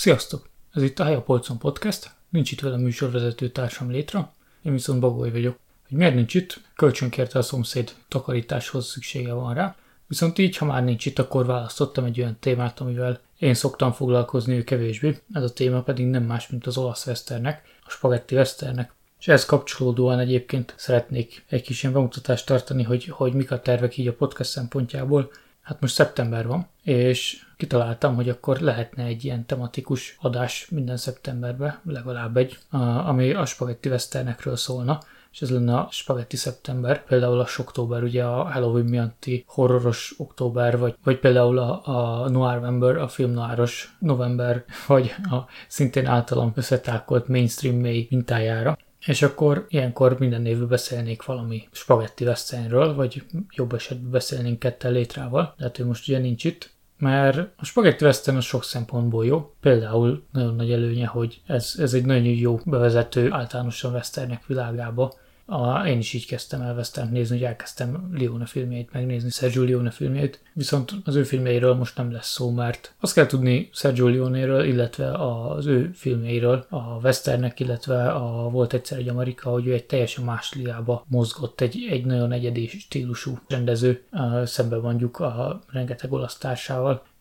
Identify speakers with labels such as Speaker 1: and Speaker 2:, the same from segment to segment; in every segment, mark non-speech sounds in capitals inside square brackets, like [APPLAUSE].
Speaker 1: Sziasztok! Ez itt a Hely a Polcon Podcast, nincs itt velem műsorvezető társam létre, én viszont Bagoly vagyok. Hogy miért nincs itt, kölcsönkérte a szomszéd takarításhoz szüksége van rá, viszont így, ha már nincs itt, akkor választottam egy olyan témát, amivel én szoktam foglalkozni, ő kevésbé. Ez a téma pedig nem más, mint az olasz westernek, a spagetti westernek. És ehhez kapcsolódóan egyébként szeretnék egy kis ilyen bemutatást tartani, hogy, hogy mik a tervek így a podcast szempontjából. Hát most szeptember van, és kitaláltam, hogy akkor lehetne egy ilyen tematikus adás minden szeptemberben, legalább egy, ami a spagetti westernekről szólna, és ez lenne a spagetti szeptember, például a október, ugye a Halloween miatti horroros október, vagy, vagy például a, a Noir a film noiros november, [LAUGHS] vagy a szintén általam összetákolt mainstream May mintájára. És akkor ilyenkor minden évben beszélnék valami spagetti westernről, vagy jobb esetben beszélnénk kettel létrával, hát ő most ugye nincs itt, mert a spagetti western az sok szempontból jó. Például nagyon nagy előnye, hogy ez, ez egy nagyon jó bevezető általánosan westernek világába, a, én is így kezdtem el western nézni, hogy elkezdtem Leone filmjeit megnézni, Sergio Leone filmjeit, viszont az ő filmjeiről most nem lesz szó, mert azt kell tudni Sergio Leone-ről, illetve az ő filmjeiről, a westernek, illetve a Volt egyszer egy Amerika, hogy ő egy teljesen más liába mozgott, egy, egy nagyon egyedi stílusú rendező, szemben mondjuk a rengeteg olasz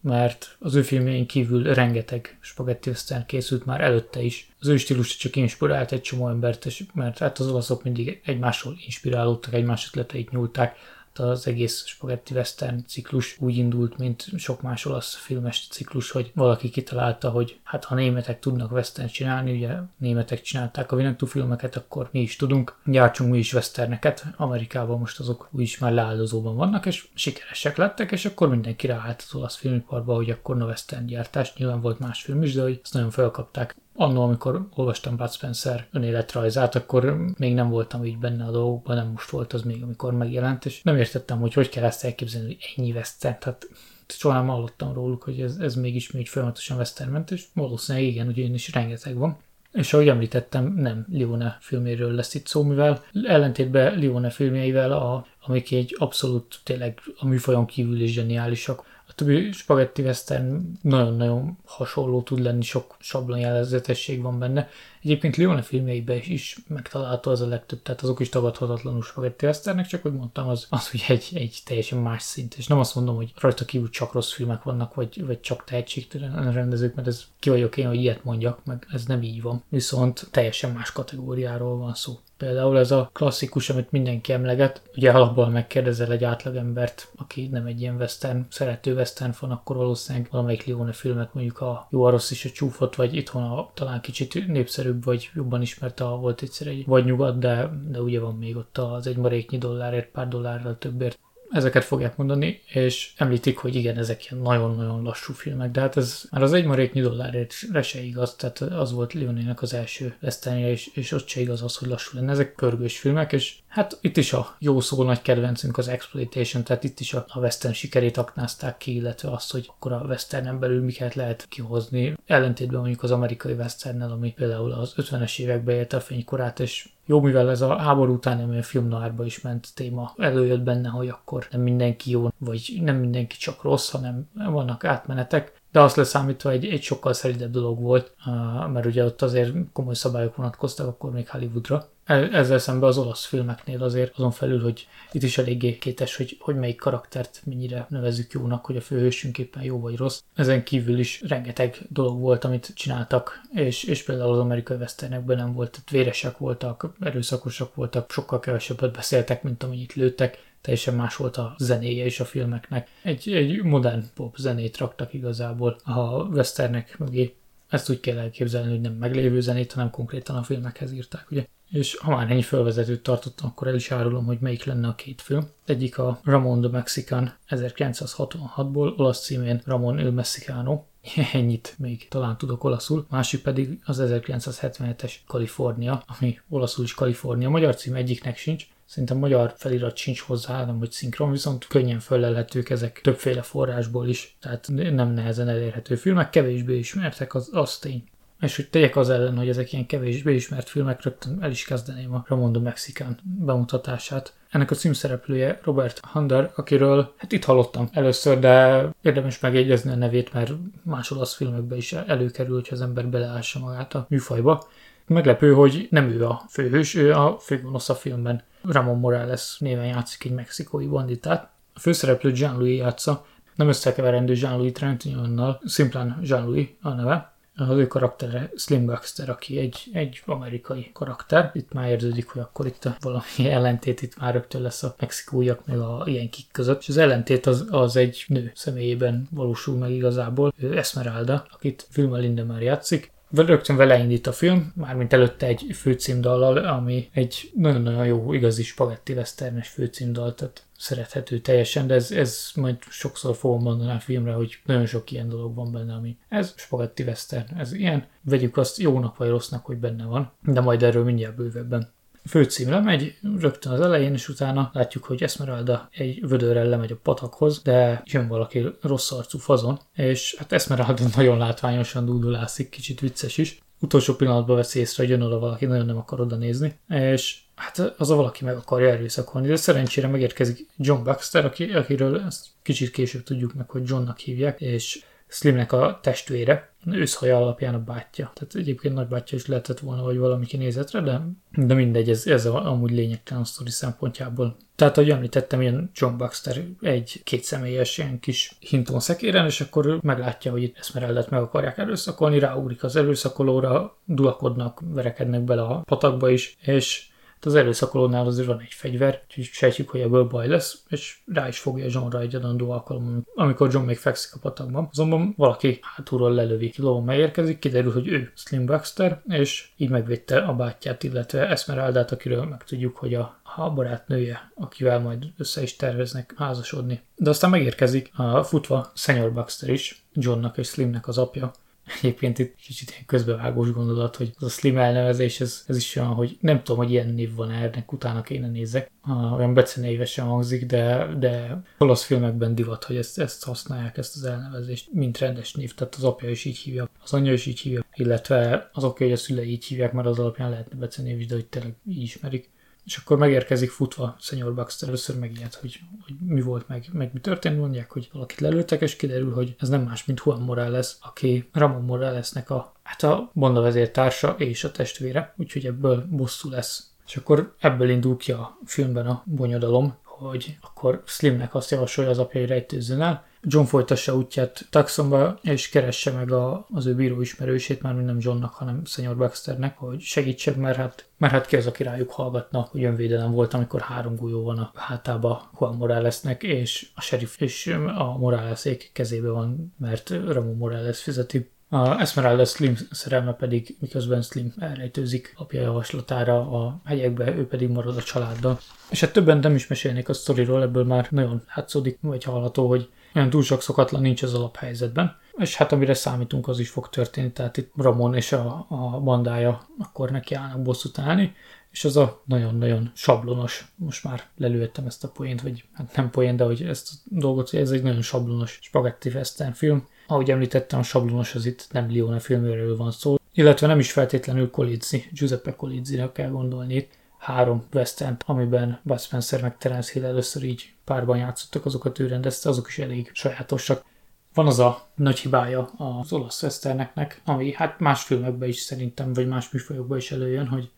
Speaker 1: mert az ő filmjein kívül rengeteg spagetti western készült már előtte is. Az ő stílusa csak inspirált egy csomó embert, és mert hát az olaszok mindig egymásról inspirálódtak, egymás ötleteit nyúlták, az egész spagetti western ciklus úgy indult, mint sok más olasz filmes ciklus, hogy valaki kitalálta, hogy hát ha németek tudnak western csinálni, ugye németek csinálták a Vinetú filmeket, akkor mi is tudunk, gyártsunk mi is westerneket. Amerikában most azok úgy is már leáldozóban vannak, és sikeresek lettek, és akkor mindenki ráállt az olasz filmiparba, hogy akkor na western gyártás. Nyilván volt más film is, de hogy ezt nagyon felkapták annó, amikor olvastam Bud Spencer önéletrajzát, akkor még nem voltam így benne a dolgokban, nem most volt az még, amikor megjelent, és nem értettem, hogy hogy kell ezt elképzelni, hogy ennyi vesztert, tehát soha nem hallottam róluk, hogy ez, ez mégis még folyamatosan veszterment, és valószínűleg igen, ugyanis rengeteg van. És ahogy említettem, nem Lione filméről lesz itt szó, mivel ellentétben Lione filmjeivel, a, amik egy abszolút tényleg a műfajon kívül is zseniálisak, többi spagetti western nagyon-nagyon hasonló tud lenni, sok sablonjelzetesség van benne. Egyébként Leone filmjeiben is megtalálható az a legtöbb, tehát azok is tagadhatatlanul spagetti westernek, csak hogy mondtam, az, az hogy egy, egy teljesen más szint. És nem azt mondom, hogy rajta kívül csak rossz filmek vannak, vagy, vagy csak tehetségtelen rendezők, mert ez ki vagyok én, hogy ilyet mondjak, meg ez nem így van. Viszont teljesen más kategóriáról van szó. Például ez a klasszikus, amit mindenki emleget, ugye alapból megkérdezel egy átlagembert, aki nem egy ilyen western, szerető western fan, akkor valószínűleg valamelyik Leone filmet, mondjuk a Jó, a rossz és a csúfot, vagy itthon a talán kicsit népszerűbb, vagy jobban ismert a volt egyszer egy vagy nyugat, de, de ugye van még ott az egy maréknyi dollárért, pár dollárral többért ezeket fogják mondani, és említik, hogy igen, ezek ilyen nagyon-nagyon lassú filmek, de hát ez már az egy maréknyi dollárért se igaz, tehát az volt Leonének az első vesztenje, és, és ott se igaz az, hogy lassú lenne. Ezek pörgős filmek, és hát itt is a jó szó nagy kedvencünk az exploitation, tehát itt is a, a western sikerét aknázták ki, illetve azt, hogy akkor a westernen belül miket lehet kihozni, ellentétben mondjuk az amerikai westernnel, ami például az 50-es években élte a fénykorát, és jó, mivel ez a háború után, ami a film is ment téma, előjött benne, hogy akkor nem mindenki jó, vagy nem mindenki csak rossz, hanem vannak átmenetek, de azt leszámítva egy, egy sokkal szeridebb dolog volt, mert ugye ott azért komoly szabályok vonatkoztak akkor még Hollywoodra. E, ezzel szemben az olasz filmeknél azért azon felül, hogy itt is eléggé kétes, hogy, hogy melyik karaktert mennyire nevezzük jónak, hogy a főhősünk éppen jó vagy rossz. Ezen kívül is rengeteg dolog volt, amit csináltak, és, és például az amerikai westernekben nem volt, tehát véresek voltak, erőszakosak voltak, sokkal kevesebbet beszéltek, mint amennyit lőttek, teljesen más volt a zenéje is a filmeknek. Egy, egy modern pop zenét raktak igazából a westernek mögé. Ezt úgy kell elképzelni, hogy nem meglévő zenét, hanem konkrétan a filmekhez írták, ugye. És ha már ennyi felvezetőt tartottam, akkor el is árulom, hogy melyik lenne a két film. Egyik a Ramon the Mexican 1966-ból, olasz címén Ramon el Mexicano, [LAUGHS] ennyit még talán tudok olaszul, másik pedig az 1977-es Kalifornia, ami olaszul is Kalifornia, magyar cím egyiknek sincs, Szerintem magyar felirat sincs hozzá, nem hogy szinkron, viszont könnyen fölelhetők ezek többféle forrásból is, tehát nem nehezen elérhető filmek, kevésbé ismertek, az, az tény. És hogy tegyek az ellen, hogy ezek ilyen kevésbé ismert filmek, rögtön el is kezdeném a Ramondo Mexican bemutatását. Ennek a címszereplője Robert Hunter, akiről hát itt hallottam először, de érdemes megjegyezni a nevét, mert más olasz filmekben is előkerül, hogy az ember beleássa magát a műfajba. Meglepő, hogy nem ő a főhős, ő a főgonosz a filmben. Ramon Morales néven játszik egy mexikói banditát. A főszereplő Jean-Louis játsza, nem összekeverendő Jean-Louis Trentinionnal, szimplán Jean-Louis a neve. Az ő karaktere Slim Baxter, aki egy, egy amerikai karakter. Itt már érződik, hogy akkor itt a valami [LAUGHS] ellentét itt már rögtön lesz a mexikóiak meg a ilyen kik között. És az ellentét az, az egy nő személyében valósul meg igazából. Ő Esmeralda, akit Vilma Lindemer játszik rögtön vele indít a film, mármint előtte egy főcímdallal, ami egy nagyon-nagyon jó, igazi spagetti westernes főcímdal, tehát szerethető teljesen, de ez, ez majd sokszor fogom mondani a filmre, hogy nagyon sok ilyen dolog van benne, ami ez spagetti western, ez ilyen, vegyük azt jónak vagy rossznak, hogy benne van, de majd erről mindjárt bővebben főcím lemegy rögtön az elején, és utána látjuk, hogy Esmeralda egy vödörrel lemegy a patakhoz, de jön valaki rossz arcú fazon, és hát Esmeralda nagyon látványosan dúdulászik, kicsit vicces is. Utolsó pillanatban vesz észre, hogy jön oda valaki, nagyon nem akar oda nézni, és hát az a valaki meg akarja erőszakolni, de szerencsére megérkezik John Baxter, aki, akiről ezt kicsit később tudjuk meg, hogy Johnnak hívják, és Slimnek a testvére, őszhaja alapján a bátyja. Tehát egyébként nagybátyja is lehetett volna, vagy valami kinézetre, de, de mindegy, ez, ez a, amúgy lényegtelen a sztori szempontjából. Tehát, ahogy említettem, ilyen John Baxter egy kétszemélyes ilyen kis hinton szekéren, és akkor meglátja, hogy itt Esmeraldet meg akarják erőszakolni, ráugrik az erőszakolóra, dulakodnak, verekednek bele a patakba is, és az erőszakolónál azért van egy fegyver, úgyhogy sejtjük, hogy ebből baj lesz, és rá is fogja Johnra egy adandó alkalom, amikor John még fekszik a patakban. Azonban valaki hátulról lelövi, lovon megérkezik, kiderül, hogy ő Slim Baxter, és így megvédte a bátyját, illetve Esmeraldát, akiről megtudjuk, hogy a a barátnője, akivel majd össze is terveznek házasodni. De aztán megérkezik a futva Senior Baxter is, Johnnak és Slimnek az apja, Egyébként itt kicsit ilyen közbevágós gondolat, hogy az a Slim elnevezés, ez, ez is olyan, hogy nem tudom, hogy ilyen név van ennek, utána kéne nézek. Olyan becenévesen hangzik, de, de olasz filmekben divat, hogy ezt, ezt használják, ezt az elnevezést, mint rendes név, tehát az apja is így hívja, az anyja is így hívja, illetve az oké, hogy a szülei így hívják, mert az alapján lehetne becenév is, de hogy tényleg így ismerik. És akkor megérkezik futva Senior Baxter, először megijed, hogy, hogy mi volt, meg, meg mi történt, mondják, hogy valakit lelőttek, és kiderül, hogy ez nem más, mint Juan Morales, aki Ramon Moralesnek a, hát a Bonda vezértársa és a testvére, úgyhogy ebből bosszú lesz. És akkor ebből indul ki a filmben a bonyodalom, hogy akkor Slimnek azt javasolja az apja, hogy rejtőzzön el, John folytassa útját Tucsonba, és keresse meg a, az ő bíró ismerősét, már nem Johnnak, hanem Senior Baxternek, hogy segítsen, mert hát, mert hát ki az, aki rájuk hallgatna, hogy önvédelem volt, amikor három golyó van a hátába Juan Moralesnek, és a sheriff és a Moralesék kezébe van, mert Ramon Morales fizeti. A Esmeralda Slim szerelme pedig, miközben Slim elrejtőzik apja javaslatára a hegyekbe, ő pedig marad a családdal. És hát többen nem is mesélnék a sztoriról, ebből már nagyon látszódik, vagy hallható, hogy olyan túl sok szokatlan nincs az alaphelyzetben. És hát amire számítunk, az is fog történni, tehát itt Ramon és a, a bandája akkor neki állnak bosszút állni, és az a nagyon-nagyon sablonos, most már lelőttem ezt a poént, vagy hát nem poént, de hogy ezt a dolgot, hogy ez egy nagyon sablonos spagetti western film. Ahogy említettem, a sablonos az itt nem Lione filmről van szó, illetve nem is feltétlenül Colizzi, Giuseppe colizzi kell gondolni itt, három western amiben Bud Spencer meg Terence Hill először így párban játszottak, azokat ő rendezte, azok is elég sajátosak. Van az a nagy hibája az olasz westerneknek, ami hát más filmekben is szerintem, vagy más műfajokban is előjön, hogy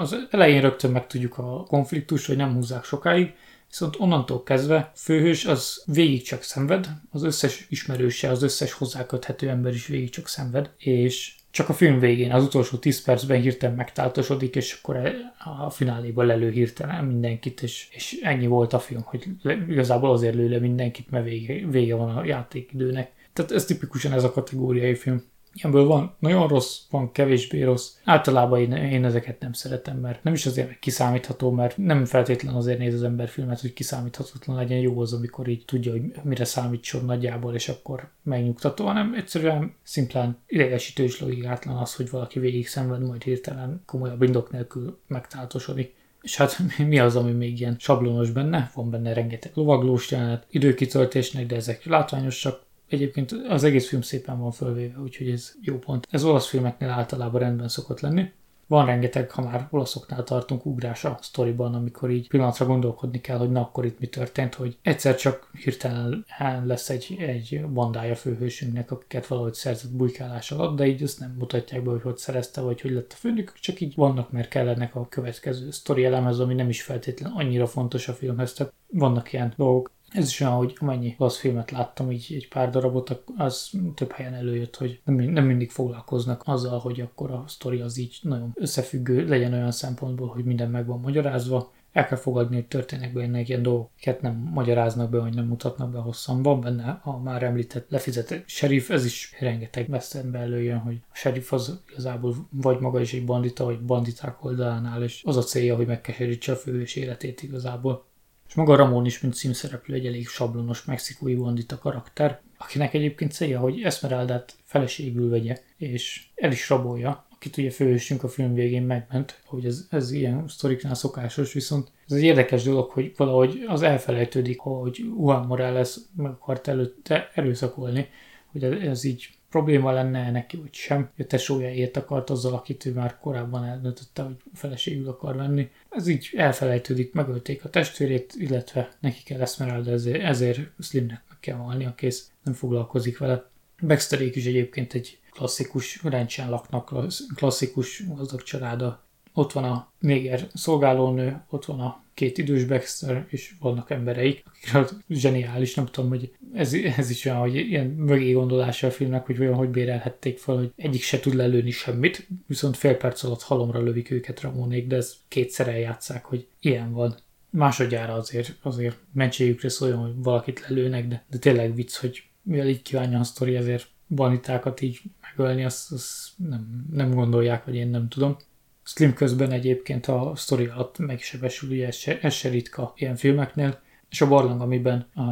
Speaker 1: az elején rögtön megtudjuk a konfliktus, hogy nem húzzák sokáig, Viszont onnantól kezdve főhős az végig csak szenved, az összes ismerőse, az összes hozzáköthető ember is végig csak szenved, és csak a film végén, az utolsó 10 percben hirtelen megtáltosodik, és akkor e- a fináléban lelő hirtelen mindenkit, és, és ennyi volt a film, hogy le, igazából azért lő le mindenkit, mert vége, vége van a játékidőnek. Tehát ez tipikusan ez a kategóriai film. Ilyenből van nagyon rossz, van kevésbé rossz. Általában én, én ezeket nem szeretem, mert nem is azért, mert kiszámítható, mert nem feltétlen azért néz az ember filmet, hogy kiszámíthatatlan legyen jó az, amikor így tudja, hogy mire számítson nagyjából, és akkor megnyugtató, hanem egyszerűen szimplán idegesítő és logikátlan az, hogy valaki végig szenved, majd hirtelen komolyabb indok nélkül megtáltosodik. És hát mi az, ami még ilyen sablonos benne? Van benne rengeteg lovaglós jelenet, időkitöltésnek, de ezek látványosak, Egyébként az egész film szépen van fölvéve, úgyhogy ez jó pont. Ez olasz filmeknél általában rendben szokott lenni. Van rengeteg, ha már olaszoknál tartunk, ugrás a sztoriban, amikor így pillanatra gondolkodni kell, hogy na akkor itt mi történt, hogy egyszer csak hirtelen lesz egy, egy bandája főhősünknek, akiket valahogy szerzett bujkálás alatt, de így ezt nem mutatják be, hogy hogy szerezte, vagy hogy lett a főnök, csak így vannak, mert kellenek a következő sztori elemhez, ami nem is feltétlen annyira fontos a filmhez. Tehát vannak ilyen dolgok, ez is olyan, hogy amennyi az filmet láttam, így egy pár darabot, az több helyen előjött, hogy nem, nem mindig foglalkoznak azzal, hogy akkor a sztori az így nagyon összefüggő legyen olyan szempontból, hogy minden meg van magyarázva. El kell fogadni, hogy történnek benne ilyen dolgokat nem magyaráznak be, vagy nem mutatnak be hosszan. Van benne a már említett lefizetett sheriff, ez is rengeteg westernbe előjön, hogy a sheriff az igazából vagy maga is egy bandita, vagy banditák oldalánál, és az a célja, hogy megkeserítse a főhős életét igazából. És maga Ramon is, mint címszereplő, egy elég sablonos mexikói bandita karakter, akinek egyébként célja, hogy Esmeraldát feleségül vegye, és el is rabolja, akit ugye főhősünk a film végén megment, hogy ez, ez ilyen sztoriknál szokásos, viszont ez egy érdekes dolog, hogy valahogy az elfelejtődik, hogy Juan Morales meg akart előtte erőszakolni, hogy ez így probléma lenne neki, vagy sem. A tesójáért akart azzal, akit ő már korábban eldöntötte, hogy feleségül akar venni. Ez így elfelejtődik, megölték a testvérét, illetve neki kell Esmeralda, ezért, ezért Slimnek meg kell halni a kész, nem foglalkozik vele. Baxterék is egyébként egy klasszikus rendsen laknak, klasszikus gazdag családa. Ott van a néger szolgálónő, ott van a két idős Baxter, és vannak embereik, akikről zseniális, nem tudom, hogy ez, ez is olyan, hogy ilyen mögé gondolása a filmnek, hogy olyan, hogy bérelhették fel, hogy egyik se tud lelőni semmit, viszont fél perc alatt halomra lövik őket Ramónék, de ez kétszer eljátszák, hogy ilyen van. Másodjára azért, azért mentségükre szóljon, hogy valakit lelőnek, de, de tényleg vicc, hogy mivel így kívánja a sztori, ezért banitákat így megölni, azt, azt nem, nem gondolják, vagy én nem tudom. Slim közben egyébként a sztori alatt megsebesül, ugye ez se, ez se ritka ilyen filmeknél, és a barlang, amiben a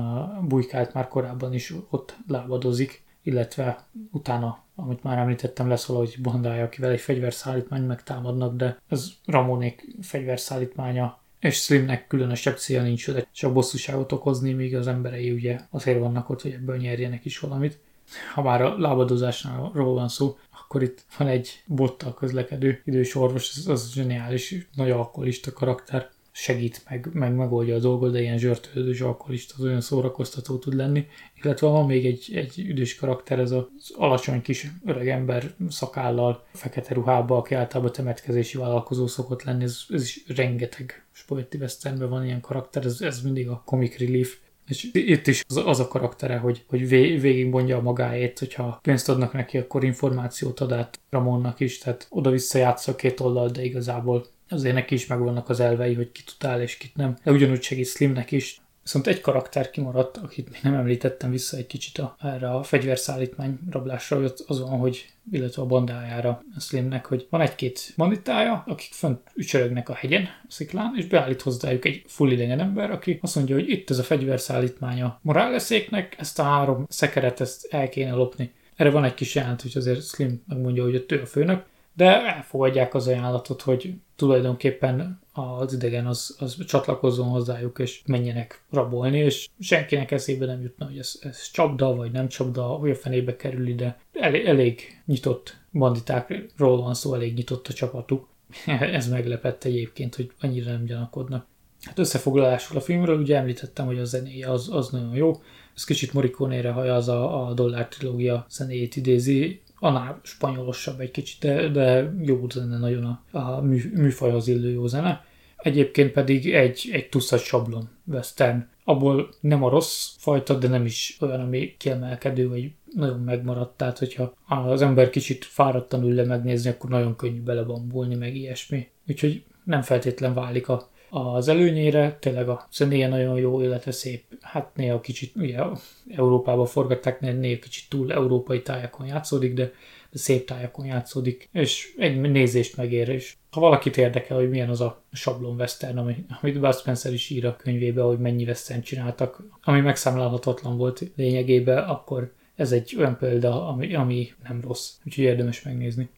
Speaker 1: bujkált már korábban is ott lábadozik, illetve utána, amit már említettem, lesz valahogy bandája, akivel egy fegyverszállítmány megtámadnak, de ez Ramonék fegyverszállítmánya, és Slimnek különösebb célja nincs, de csak bosszúságot okozni, míg az emberei ugye azért vannak ott, hogy ebből nyerjenek is valamit. Ha már a lábadozásról van szó, akkor itt van egy bottal közlekedő idős orvos, az, az zseniális, nagy alkoholista karakter, segít, meg, meg megoldja a dolgot, de ilyen zsörtődős alkoholista az olyan szórakoztató tud lenni. Illetve van még egy, egy üdös karakter, ez az alacsony kis öreg ember szakállal, fekete ruhába, aki általában temetkezési vállalkozó szokott lenni, ez, ez is rengeteg sporti westernben van ilyen karakter, ez, ez mindig a comic relief és itt is az, az a karaktere, hogy, hogy végig mondja a magáét, hogyha pénzt adnak neki, akkor információt ad át Ramonnak is, tehát oda-vissza játsza a két oldal, de igazából azért neki is megvannak az elvei, hogy ki tud áll és kit nem. De ugyanúgy segít Slimnek is, Viszont egy karakter kimaradt, akit még nem említettem vissza egy kicsit a, erre a fegyverszállítmány rablásra, az van, hogy illetve a bandájára a Slimnek, hogy van egy-két banditája, akik fönt ücsörögnek a hegyen, a sziklán, és beállít hozzájuk egy full idegen ember, aki azt mondja, hogy itt ez a fegyverszállítmánya Moraleséknek, ezt a három szekeret ezt el kéne lopni. Erre van egy kis jelent, hogy azért Slim megmondja, hogy ott ő a főnök, de elfogadják az ajánlatot, hogy tulajdonképpen az idegen az, az csatlakozzon hozzájuk, és menjenek rabolni, és senkinek eszébe nem jutna, hogy ez, ez csapda, vagy nem csapda, hogy a fenébe kerül ide. Elég, elég nyitott banditákról van szó, elég nyitott a csapatuk. [LAUGHS] ez meglepett egyébként, hogy annyira nem gyanakodnak. Hát összefoglalásul a filmről, ugye említettem, hogy a zenéje az, az nagyon jó. Ez kicsit Morricone-re haja az a, a Dollár trilógia zenéjét idézi, annál spanyolosabb egy kicsit, de, de jó zene nagyon a, a mű, műfajhoz illő jó zene. Egyébként pedig egy, egy tuszat sablon western. Abból nem a rossz fajta, de nem is olyan, ami kiemelkedő, vagy nagyon megmaradt. Tehát, hogyha az ember kicsit fáradtan ül le megnézni, akkor nagyon könnyű belebambulni, meg ilyesmi. Úgyhogy nem feltétlen válik a az előnyére, tényleg a zenéje nagyon jó, illetve szép, hát néha kicsit, ugye Európában forgatták, néha kicsit túl európai tájakon játszódik, de szép tájakon játszódik, és egy nézést megér, és ha valakit érdekel, hogy milyen az a sablon western, ami, amit Bud Spencer is ír a könyvébe, hogy mennyi western csináltak, ami megszámlálhatatlan volt lényegében, akkor ez egy olyan példa, ami, ami nem rossz, úgyhogy érdemes megnézni.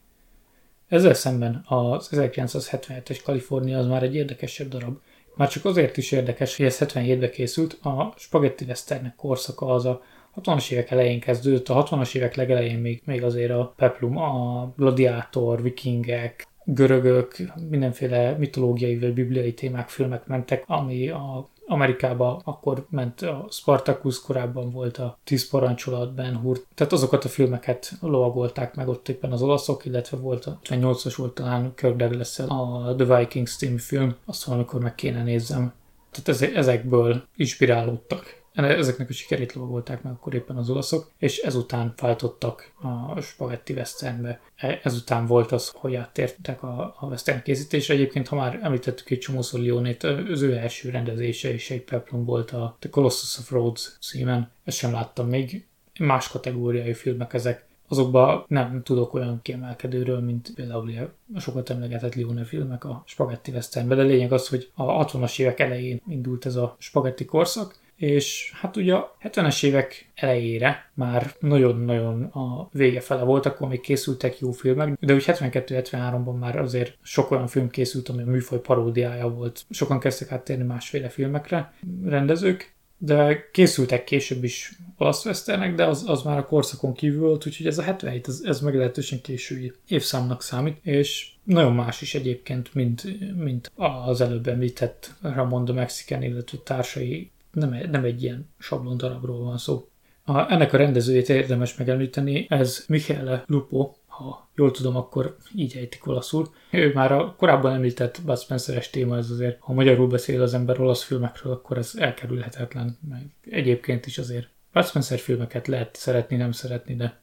Speaker 1: Ezzel szemben az 1977-es Kalifornia az már egy érdekesebb darab. Már csak azért is érdekes, hogy ez 77-ben készült, a Spaghetti Westernek korszaka az a 60-as évek elején kezdődött, a 60-as évek legelején még, még azért a Peplum, a Gladiátor, Vikingek, görögök, mindenféle mitológiai vagy bibliai témák, filmek mentek, ami a Amerikába akkor ment a Spartacus, korábban volt a Tíz parancsolat, Ben Hur, tehát azokat a filmeket lovagolták meg ott éppen az olaszok, illetve volt a 58-as volt talán Kirk douglas a The Vikings című film, azt valamikor meg kéne nézzem. Tehát ezekből inspirálódtak ezeknek a sikerét lovagolták meg akkor éppen az olaszok, és ezután váltottak a spagetti westernbe. E, ezután volt az, hogy áttértek a, a western készítésre. Egyébként, ha már említettük egy csomószor Leonét, az ő első rendezése is egy peplum volt a The Colossus of Rhodes címen. Ezt sem láttam még. Más kategóriai filmek ezek azokban nem tudok olyan kiemelkedőről, mint például a sokat emlegetett Leone filmek a spagetti westernben, de lényeg az, hogy a 60-as évek elején indult ez a spagetti korszak, és hát ugye a 70-es évek elejére már nagyon-nagyon a vége fele volt, akkor még készültek jó filmek, de úgy 72-73-ban már azért sok olyan film készült, ami a műfaj paródiája volt. Sokan kezdtek áttérni másféle filmekre, rendezők, de készültek később is olasz westernek, de az, az már a korszakon kívül volt, úgyhogy ez a 77, ez, ez meglehetősen késői évszámnak számít, és nagyon más is egyébként, mint, mint az előbb említett Ramon de Mexican, illetve társai nem, nem egy ilyen sablon darabról van szó. A, ennek a rendezőjét érdemes megemlíteni, ez Michele Lupo, ha jól tudom, akkor így ejtik olaszul. Ő már a korábban említett Bud Spencer-es téma, ez azért, ha magyarul beszél az ember olasz filmekről, akkor ez elkerülhetetlen. Meg egyébként is azért Bud Spencer filmeket lehet szeretni, nem szeretni, de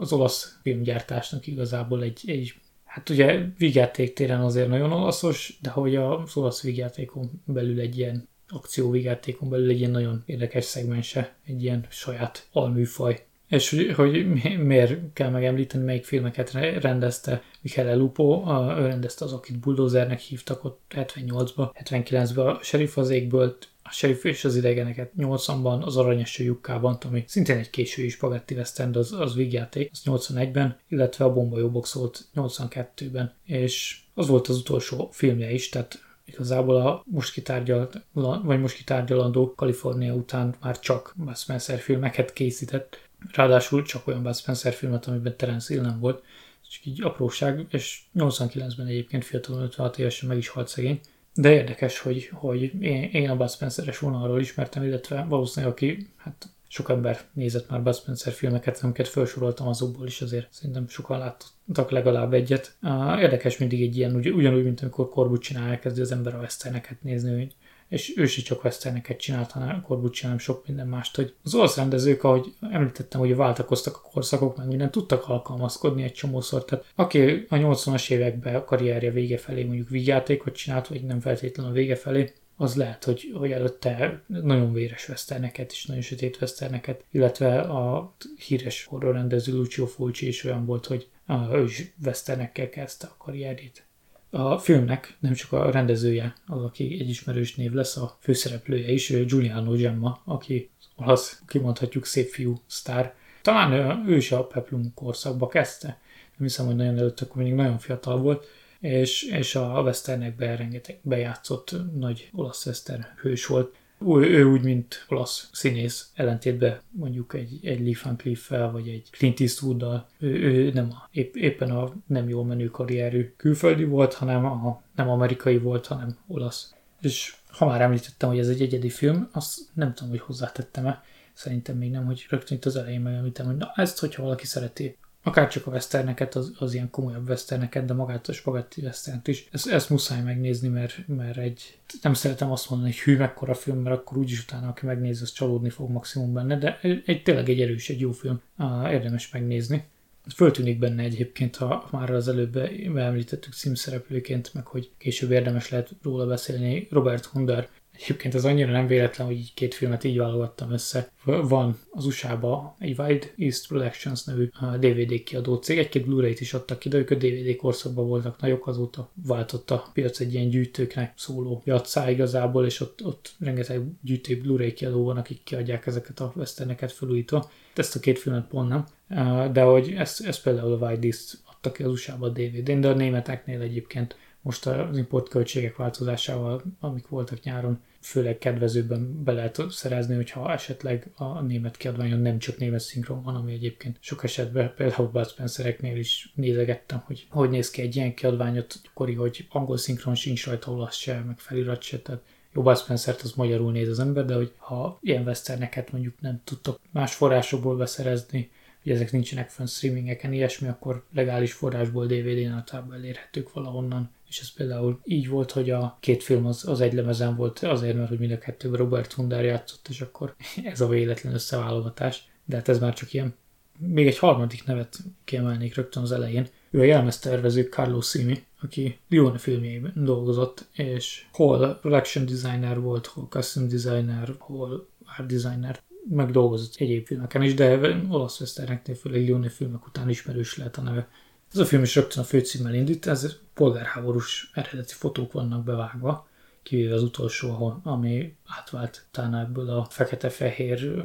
Speaker 1: az olasz filmgyártásnak igazából egy, egy Hát ugye vígjáték azért nagyon olaszos, de hogy az olasz vígjátékon belül egy ilyen akcióvigátékon belül egy ilyen nagyon érdekes szegmense, egy ilyen saját alműfaj. És hogy, hogy miért kell megemlíteni, melyik filmeket rendezte Michele Lupo, ő rendezte az, akit Bulldozernek hívtak ott 78-ba, 79-ben a Sheriff az égből, a Sheriff és az idegeneket 80-ban, az Aranyos lyukkában, ami szintén egy késői spagetti western, az, az vígjáték, az 81-ben, illetve a Bomba Jóbox volt 82-ben, és az volt az utolsó filmje is, tehát igazából a most kitárgyalt, vagy most kitárgyalandó Kalifornia után már csak Bud Spencer filmeket készített, ráadásul csak olyan Bud Spencer filmet, amiben Terence Hill nem volt, csak így apróság, és 89-ben egyébként fiatalon 56 évesen meg is halt szegény, de érdekes, hogy, hogy én, én a Bud Spencer-es vonalról ismertem, illetve valószínűleg aki hát sok ember nézett már Bud Spencer filmeket, amiket felsoroltam azokból is, azért szerintem sokan láttak legalább egyet. Érdekes mindig egy ilyen, ugy, ugyanúgy, mint amikor Corbucci elkezdi az ember a westerneket nézni, és ő is csak westerneket csinált, hanem Corbucci nem sok minden mást, hogy az olasz rendezők, ahogy említettem, hogy váltakoztak a korszakok, meg minden tudtak alkalmazkodni egy csomószor. Tehát aki a 80-as években a karrierje vége felé mondjuk vígjátékot csinált, vagy nem feltétlenül a vége felé, az lehet, hogy, hogy előtte nagyon véres westerneket és nagyon sötét westerneket, illetve a híres horrorrendező Lucio Fulci is olyan volt, hogy ő is westernekkel kezdte a karrierjét. A filmnek nem csak a rendezője az, aki egy ismerős név lesz, a főszereplője is, Giuliano Gemma, aki olasz, kimondhatjuk szép fiú sztár. Talán ő is a Peplum korszakba kezdte. Nem hiszem, hogy nagyon előtt, akkor még nagyon fiatal volt, és, és a westernekben rengeteg bejátszott nagy olasz western hős volt. Ő, ő úgy, mint olasz színész, ellentétben mondjuk egy, egy Lee Van Cleef-fel, vagy egy Clint Eastwood-dal, ő, ő nem a, épp, éppen a nem jól menő karrierű külföldi volt, hanem a, nem amerikai volt, hanem olasz. És ha már említettem, hogy ez egy egyedi film, azt nem tudom, hogy hozzátettem-e, szerintem még nem, hogy rögtön itt az elején megemlítem, hogy na ezt, hogyha valaki szereti akár csak a westerneket, az, az ilyen komolyabb westerneket, de magát a spagetti westernt is. Ezt, ezt muszáj megnézni, mert, mert egy, nem szeretem azt mondani, hogy hű, mekkora film, mert akkor úgyis utána, aki megnézi, az csalódni fog maximum benne, de egy, tényleg egy erős, egy jó film, érdemes megnézni. Föltűnik benne egyébként, ha már az előbb beemlítettük címszereplőként, meg hogy később érdemes lehet róla beszélni, Robert Hunder Egyébként ez annyira nem véletlen, hogy így két filmet így válogattam össze. Van az USA-ba egy Wild East Productions nevű DVD kiadó cég, egy-két Blu-ray-t is adtak ki, de ők a DVD korszakban voltak nagyok, azóta váltott a piac egy ilyen gyűjtőknek szóló piacá igazából, és ott, ott rengeteg gyűjtő Blu-ray kiadó van, akik kiadják ezeket a westerneket felújítva. Ezt a két filmet pont nem. De hogy ezt, ezt például a Wild East adtak ki az USA-ba a DVD-n, de a németeknél egyébként most az import költségek változásával, amik voltak nyáron, főleg kedvezőbben be lehet szerezni, hogyha esetleg a német kiadványon nem csak német szinkron van, ami egyébként sok esetben például Bud Spencereknél is nézegettem, hogy hogy néz ki egy ilyen kiadványot, kori, hogy angol szinkron sincs rajta, olasz se, meg felirat se, tehát jó Bud Spencer-t az magyarul néz az ember, de hogy ha ilyen westerneket mondjuk nem tudtok más forrásokból beszerezni, hogy ezek nincsenek fönn streamingeken, ilyesmi, akkor legális forrásból DVD-n általában elérhetők valahonnan. És ez például így volt, hogy a két film az, az egy lemezen volt azért, mert hogy mind a kettőben Robert Hundár játszott, és akkor [LAUGHS] ez a véletlen összeválogatás. De hát ez már csak ilyen. Még egy harmadik nevet kiemelnék rögtön az elején. Ő a jelmeztervező Carlos Simi, aki Lione filmjében dolgozott, és hol production designer volt, hol custom designer, hol art designer megdolgozott egyéb filmeken is, de olasz westerneknél, főleg Lione filmek után ismerős lehet a neve. Ez a film is rögtön a főcímmel indít, ez polgárháborús eredeti fotók vannak bevágva, kivéve az utolsó, ami átvált talán ebből a fekete-fehérre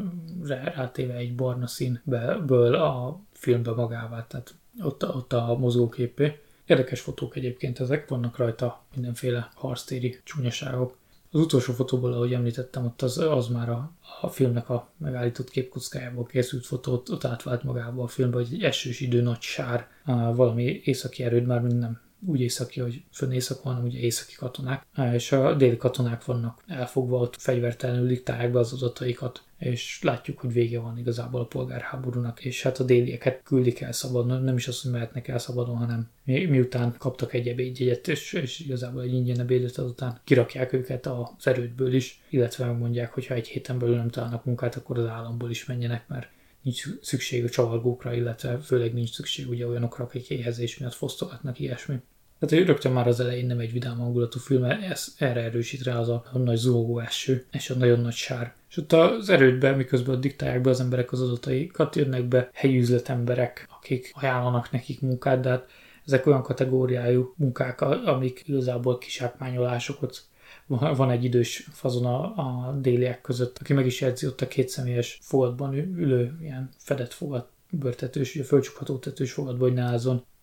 Speaker 1: rátéve egy barna színből a filmbe magává, tehát ott, ott a mozgóképé. Érdekes fotók egyébként ezek, vannak rajta mindenféle harctéri csúnyaságok. Az utolsó fotóból, ahogy említettem, ott az, az már a, a filmnek a megállított képkockájából készült fotó, ott, átvált magába a filmbe, hogy egy esős idő, nagy sár, valami északi erőd, már nem úgy északi, hogy fönn éjszak van, ugye északi katonák, és a déli katonák vannak elfogva, ott fegyvertelenül diktálják be az adataikat, és látjuk, hogy vége van igazából a polgárháborúnak, és hát a délieket küldik el szabadon, nem is az, hogy mehetnek el szabadon, hanem mi, miután kaptak egy ebédjegyet, és, és igazából egy ingyen ebédet azután kirakják őket az erődből is, illetve megmondják, hogy ha egy héten belül nem találnak munkát, akkor az államból is menjenek, mert nincs szükség a csavargókra, illetve főleg nincs szükség ugye olyanokra, akik éhezés miatt fosztogatnak ilyesmi. Tehát rögtön már az elején nem egy vidám hangulatú film, ez erre erősít rá az a, a nagy zúgó eső, és a nagyon nagy sár. És ott az erődben, miközben diktálják be az emberek az adataikat, jönnek be helyi üzletemberek, akik ajánlanak nekik munkát, de hát ezek olyan kategóriájú munkák, amik igazából kisákmányolásokat van egy idős fazon a, a déliek között, aki meg is jegyzi ott a kétszemélyes fogadban ülő, ilyen fedett fogad, bőrtetős, ugye fölcsukható tetős fogadban, hogy ne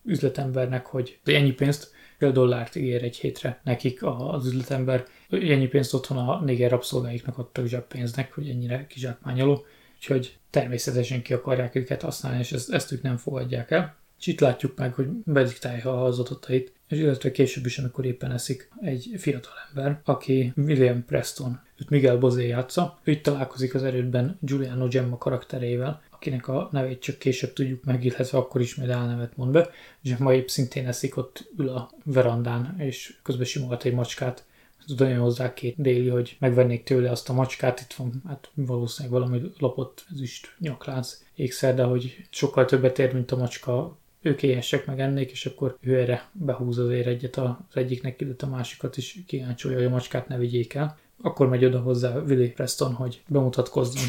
Speaker 1: üzletembernek, hogy ennyi pénzt, fél dollárt ígér egy hétre nekik az üzletember, ennyi pénzt otthon a néger rabszolgáiknak adtak zseppénznek, hogy ennyire kizsákmányoló, úgyhogy természetesen ki akarják őket használni, és ezt, ezt ők nem fogadják el. És itt látjuk meg, hogy bediktálja az adatait, és illetve később is, amikor éppen eszik egy fiatal ember, aki William Preston, őt Miguel Bozé játsza, ő itt találkozik az erődben Giuliano Gemma karakterével, akinek a nevét csak később tudjuk meg, illetve akkor is majd álnevet mond be. Gemma épp szintén eszik, ott ül a verandán, és közben simogat egy macskát, oda hozzá két déli, hogy megvennék tőle azt a macskát, itt van hát valószínűleg valami lopott ezüst nyaklánc ékszer, de hogy sokkal többet ér, mint a macska, ők éhesek meg ennék, és akkor ő erre behúz azért egyet az egyiknek, illetve a másikat is kíváncsolja, hogy a macskát ne vigyék el. Akkor megy oda hozzá Willy Preston, hogy bemutatkozzon,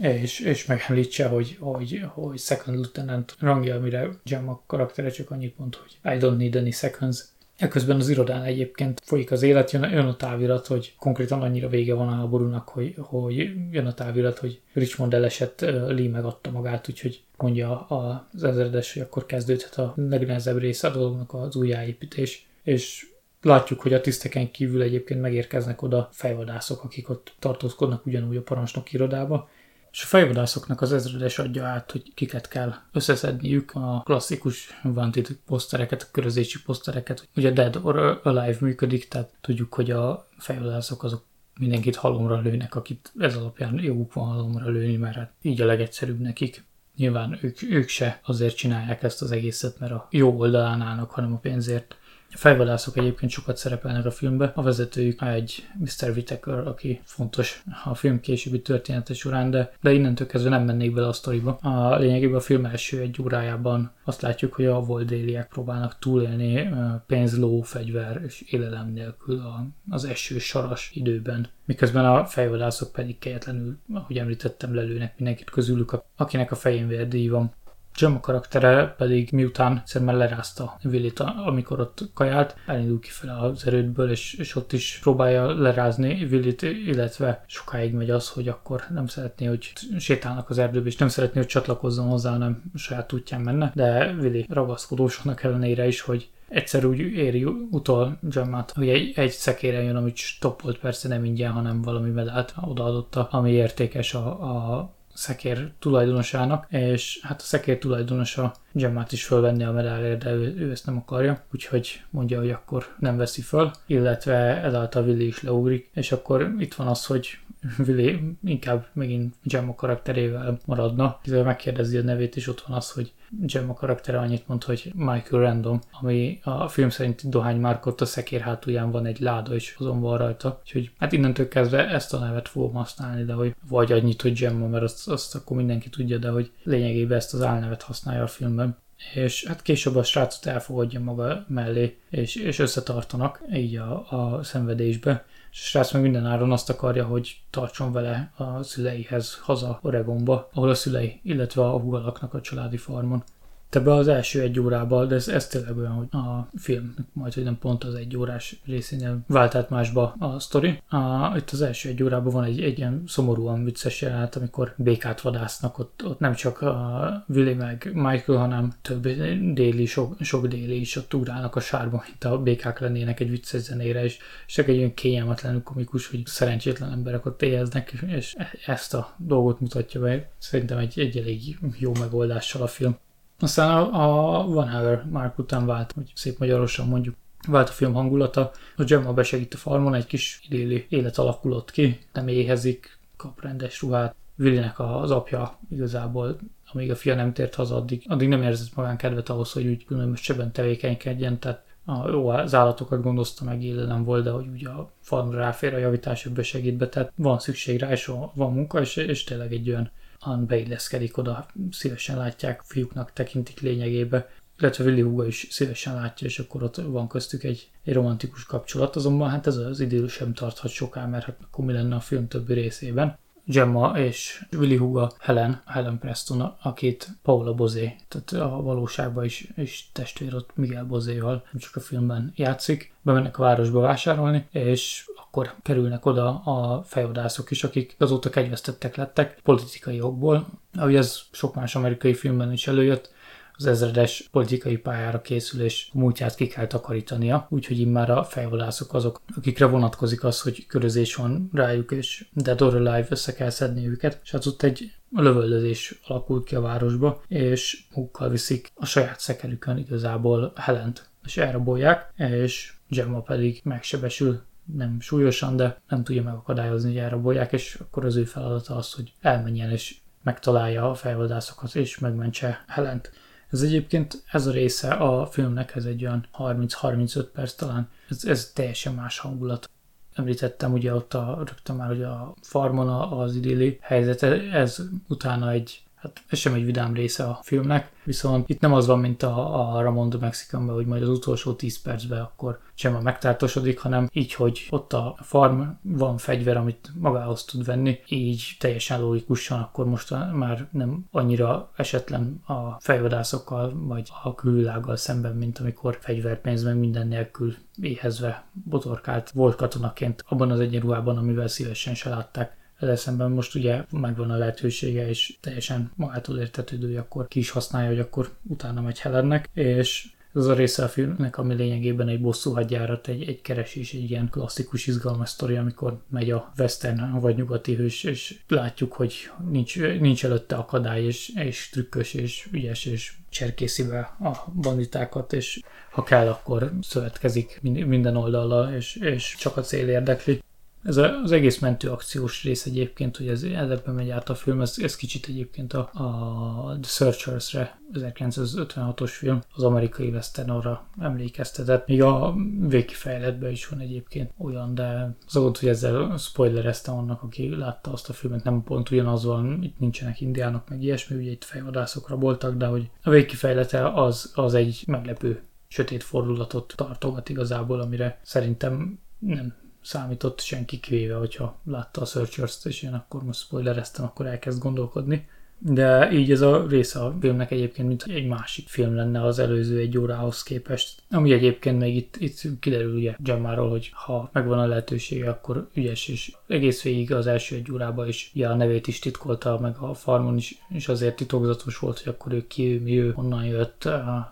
Speaker 1: és, és megemlítse, hogy, hogy, hogy second lieutenant rangja, amire Gemma karaktere csak annyit mond, hogy I don't need any seconds, Ekközben az irodán egyébként folyik az élet, jön, jön a távirat, hogy konkrétan annyira vége van a háborúnak, hogy, hogy jön a távirat, hogy Richmond elesett, Lee megadta magát, úgyhogy mondja az ezredes, hogy akkor kezdődhet a legnehezebb része a dolognak az újjáépítés. És látjuk, hogy a tiszteken kívül egyébként megérkeznek oda fejvadászok, akik ott tartózkodnak ugyanúgy a parancsnok irodába, és a fejvadászoknak az ezredes adja át, hogy kiket kell összeszedniük a klasszikus wanted posztereket, a körözési posztereket. Ugye Dead or Alive működik, tehát tudjuk, hogy a fejvadászok azok mindenkit halomra lőnek, akit ez alapján joguk van halomra lőni, mert hát így a legegyszerűbb nekik. Nyilván ők, ők se azért csinálják ezt az egészet, mert a jó oldalán állnak, hanem a pénzért. Fejvadászok egyébként sokat szerepelnek a filmben. A vezetőjük egy Mr. Whittaker, aki fontos a film későbbi története során, de, de innentől kezdve nem mennék bele a sztoriba. A lényegében a film első egy órájában azt látjuk, hogy a voldéliek próbálnak túlélni pénz, ló, fegyver és élelem nélkül az eső saras időben. Miközben a fejvadászok pedig kegyetlenül, ahogy említettem, lelőnek mindenkit közülük, akinek a fején vérdíj van. Jim karaktere pedig miután szerintem lerázta Willit, amikor ott kajált, elindul kifele az erődből, és, és ott is próbálja lerázni Willit, illetve sokáig megy az, hogy akkor nem szeretné, hogy sétálnak az erdőbe, és nem szeretné, hogy csatlakozzon hozzá, hanem saját útján menne, de Willi ragaszkodósoknak ellenére is, hogy egyszer úgy éri utol Gemmát, hogy egy, egy szekére jön, amit stoppolt persze nem ingyen, hanem valami medált odaadotta, ami értékes a, a szekér tulajdonosának, és hát a szekér tulajdonosa Gemmát is fölvenni a medálért, de ő, ő ezt nem akarja, úgyhogy mondja, hogy akkor nem veszi föl, illetve ezáltal Willi is leugrik, és akkor itt van az, hogy Willi inkább megint Gemma karakterével maradna, hiszen megkérdezi a nevét, és ott van az, hogy Gemma karaktere annyit mond, hogy Michael Random, ami a film szerint dohány márkot a szekér hátulján van egy láda, és azon van rajta. Úgyhogy hát innentől kezdve ezt a nevet fogom használni, de hogy vagy annyit, hogy Gemma, mert azt, azt akkor mindenki tudja, de hogy lényegében ezt az álnevet használja a filmben és hát később a srácot elfogadja maga mellé, és, és összetartanak így a, a szenvedésbe és a srác meg minden áron azt akarja, hogy tartson vele a szüleihez haza Oregonba, ahol a szülei, illetve a hugalaknak a családi farmon ebbe az első egy órában, de ez, ez tényleg olyan, hogy a film majd, hogy nem pont az egy órás részénél vált át másba a sztori. A, itt az első egy órában van egy, egy ilyen szomorúan vicces jelenet, amikor békát vadásznak, ott, ott nem csak a Willy meg Michael, hanem több déli, sok, sok déli is ott ugrálnak a sárba, mint a békák lennének egy vicces zenére, és, és csak egy olyan kényelmetlenül komikus, hogy szerencsétlen emberek ott éheznek, és ezt a dolgot mutatja be. Szerintem egy, egy elég jó megoldással a film. Aztán a, a One Hour Mark után vált, hogy szép magyarosan mondjuk, vált a film hangulata, a Gemma besegít a farmon, egy kis idéli élet alakulott ki, nem éhezik, kap rendes ruhát. Willinek az apja igazából, amíg a fia nem tért haza, addig, addig nem érzett magán kedvet ahhoz, hogy úgy különösebben tevékenykedjen, tehát a, jó, az állatokat gondozta meg, nem volt, de hogy ugye a farmra ráfér a javításokba segít be, tehát van szükség rá, és van munka, és, és tényleg egy olyan Han beilleszkedik oda, szívesen látják, fiúknak tekintik lényegébe, illetve Willy Hugo is szívesen látja, és akkor ott van köztük egy, egy romantikus kapcsolat, azonban hát ez az idő sem tarthat soká, mert hát akkor mi lenne a film többi részében. Gemma és Willy Hugo Helen, Helen Preston, akit Paula Bozé, tehát a valóságban is, is testvér ott Miguel Bozéval, nem csak a filmben játszik, bemennek a városba vásárolni, és akkor kerülnek oda a fejodászok is, akik azóta kegyvesztettek lettek politikai okból. Ahogy ez sok más amerikai filmben is előjött, az ezredes politikai pályára készül, és a múltját ki kell takarítania, úgyhogy immár a fejvadászok azok, akikre vonatkozik az, hogy körözés van rájuk, és Dead or Alive össze kell szedni őket, és hát ott egy lövöldözés alakult ki a városba, és magukkal viszik a saját szekerükön igazából Helent, és elrabolják, és Gemma pedig megsebesül nem súlyosan, de nem tudja megakadályozni, hogy elrabolják, és akkor az ő feladata az, hogy elmenjen és megtalálja a fejvadászokat, és megmentse Helent. Ez egyébként, ez a része a filmnek, ez egy olyan 30-35 perc talán, ez, ez teljesen más hangulat. Említettem ugye ott a, rögtön már, hogy a farmon az idilli helyzet, ez utána egy hát ez sem egy vidám része a filmnek, viszont itt nem az van, mint a, a Ramon de Mexicanben, hogy majd az utolsó 10 percben akkor sem a megtártosodik, hanem így, hogy ott a farm van fegyver, amit magához tud venni, így teljesen logikusan akkor most már nem annyira esetlen a fejvadászokkal vagy a külvilággal szemben, mint amikor fegyverpénzben minden nélkül éhezve botorkált volt katonaként abban az egyenruhában, amivel szívesen se látták ezzel szemben most ugye megvan a lehetősége, és teljesen magától értetődő, hogy akkor ki is használja, hogy akkor utána megy Helennek, és az a része a filmnek, ami lényegében egy bosszú hadjárat, egy, egy keresés, egy ilyen klasszikus izgalmas sztori, amikor megy a western vagy nyugati hős, és látjuk, hogy nincs, nincs előtte akadály, és, és trükkös, és ügyes, és cserkészi be a banditákat, és ha kell, akkor szövetkezik minden oldallal, és, és csak a cél érdekli. Ez az egész mentő akciós rész egyébként, hogy ez ebben megy át a film, ez, ez kicsit egyébként a, a The Searchers-re, 1956-os film, az amerikai western arra emlékeztetett. Még a végkifejletben is van egyébként olyan, de volt, hogy ezzel spoilereztem annak, aki látta azt a filmet, nem pont ugyanaz van, itt nincsenek indiánok, meg ilyesmi, ugye itt fejvadászokra voltak, de hogy a végkifejlete az, az egy meglepő sötét fordulatot tartogat igazából, amire szerintem nem számított senki kivéve, hogyha látta a Searchers-t, és én akkor most spoilereztem, akkor elkezd gondolkodni. De így ez a része a filmnek egyébként, mint egy másik film lenne az előző egy órához képest. Ami egyébként még itt, itt kiderül ugye Jammáról, hogy ha megvan a lehetősége, akkor ügyes, és egész végig az első egy órában is ja, a nevét is titkolta, meg a farmon is, és azért titokzatos volt, hogy akkor ő ki, ő, mi ő, honnan jött,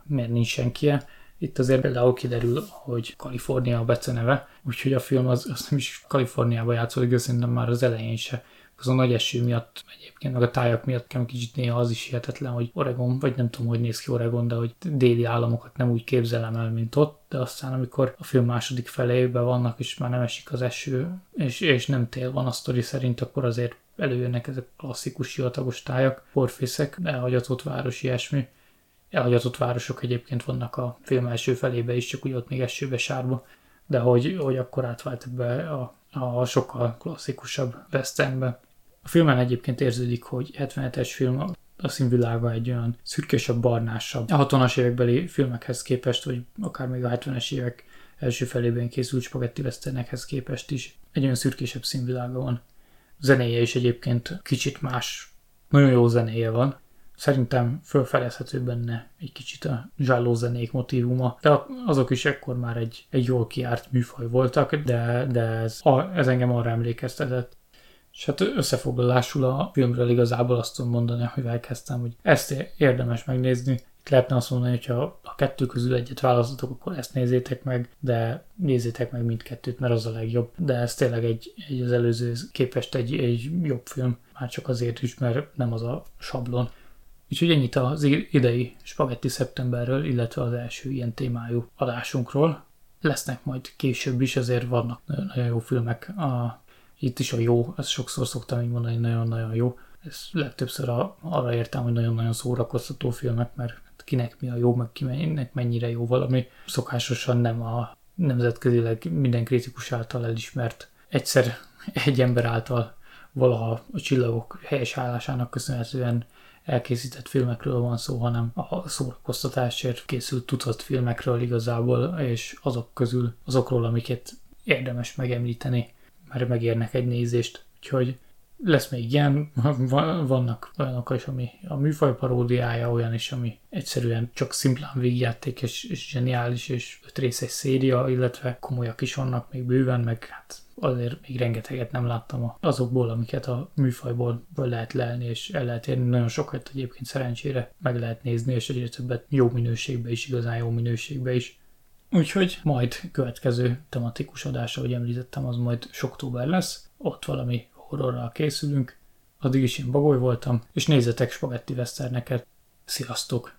Speaker 1: miért nincs senki itt azért például kiderül, hogy Kalifornia a beceneve, úgyhogy a film az, az nem is Kaliforniába játszódik, de szerintem már az elején se. Az a nagy eső miatt egyébként, meg a tájak miatt kell kicsit néha az is hihetetlen, hogy Oregon, vagy nem tudom, hogy néz ki Oregon, de hogy déli államokat nem úgy képzelem el, mint ott, de aztán amikor a film második felében vannak, és már nem esik az eső, és, és nem tél van a sztori szerint, akkor azért előjönnek ezek klasszikus sivatagos tájak, porfészek, elhagyatott város, ilyesmi elhagyatott városok egyébként vannak a film első felébe is, csak úgy ott még esőbe sárba, de hogy, hogy akkor átvált ebbe a, a sokkal klasszikusabb westernbe. A filmen egyébként érződik, hogy 77-es film a színvilága egy olyan szürkésebb, barnásabb. A 60-as évekbeli filmekhez képest, vagy akár még a 70-es évek első felében készült spagetti westernekhez képest is egy olyan szürkésebb színvilága van. A zenéje is egyébként kicsit más, nagyon jó zenéje van, Szerintem fölfelezhető benne egy kicsit a zsállózenék motivuma, de azok is ekkor már egy, egy jól kiárt műfaj voltak, de, de ez, a, ez engem arra emlékeztetett. És hát összefoglalásul a filmről igazából azt tudom mondani, hogy elkezdtem, hogy ezt érdemes megnézni. Itt lehetne azt mondani, hogy ha a kettő közül egyet választotok, akkor ezt nézzétek meg, de nézzétek meg mindkettőt, mert az a legjobb. De ez tényleg egy, egy az előző képest egy, egy jobb film, már csak azért is, mert nem az a sablon. Úgyhogy ennyit az idei Spagetti szeptemberről, illetve az első ilyen témájú adásunkról. Lesznek majd később is, azért vannak nagyon jó filmek. A, itt is a jó, ezt sokszor szoktam így mondani, nagyon-nagyon jó. Ez legtöbbször a, arra értem, hogy nagyon-nagyon szórakoztató filmek, mert kinek mi a jó, meg kinek mennyire jó valami. Szokásosan nem a nemzetközileg minden kritikus által elismert egyszer egy ember által valaha a csillagok helyes állásának köszönhetően elkészített filmekről van szó, hanem a szórakoztatásért készült tucat filmekről igazából, és azok közül azokról, amiket érdemes megemlíteni, mert megérnek egy nézést. Úgyhogy lesz még ilyen, [LAUGHS] vannak olyanok is, ami a műfaj paródiája, olyan is, ami egyszerűen csak szimplán végjáték és, és zseniális, és öt részes széria, illetve komolyak is vannak még bőven, meg hát azért még rengeteget nem láttam azokból, amiket a műfajból lehet lelni, és el lehet érni. Nagyon sokat egyébként szerencsére meg lehet nézni, és egyre többet jó minőségbe is, igazán jó minőségbe is. Úgyhogy majd következő tematikus adása, ahogy említettem, az majd október lesz. Ott valami horrorral készülünk. Addig is én bagoly voltam, és nézzetek spagetti westerneket. Sziasztok!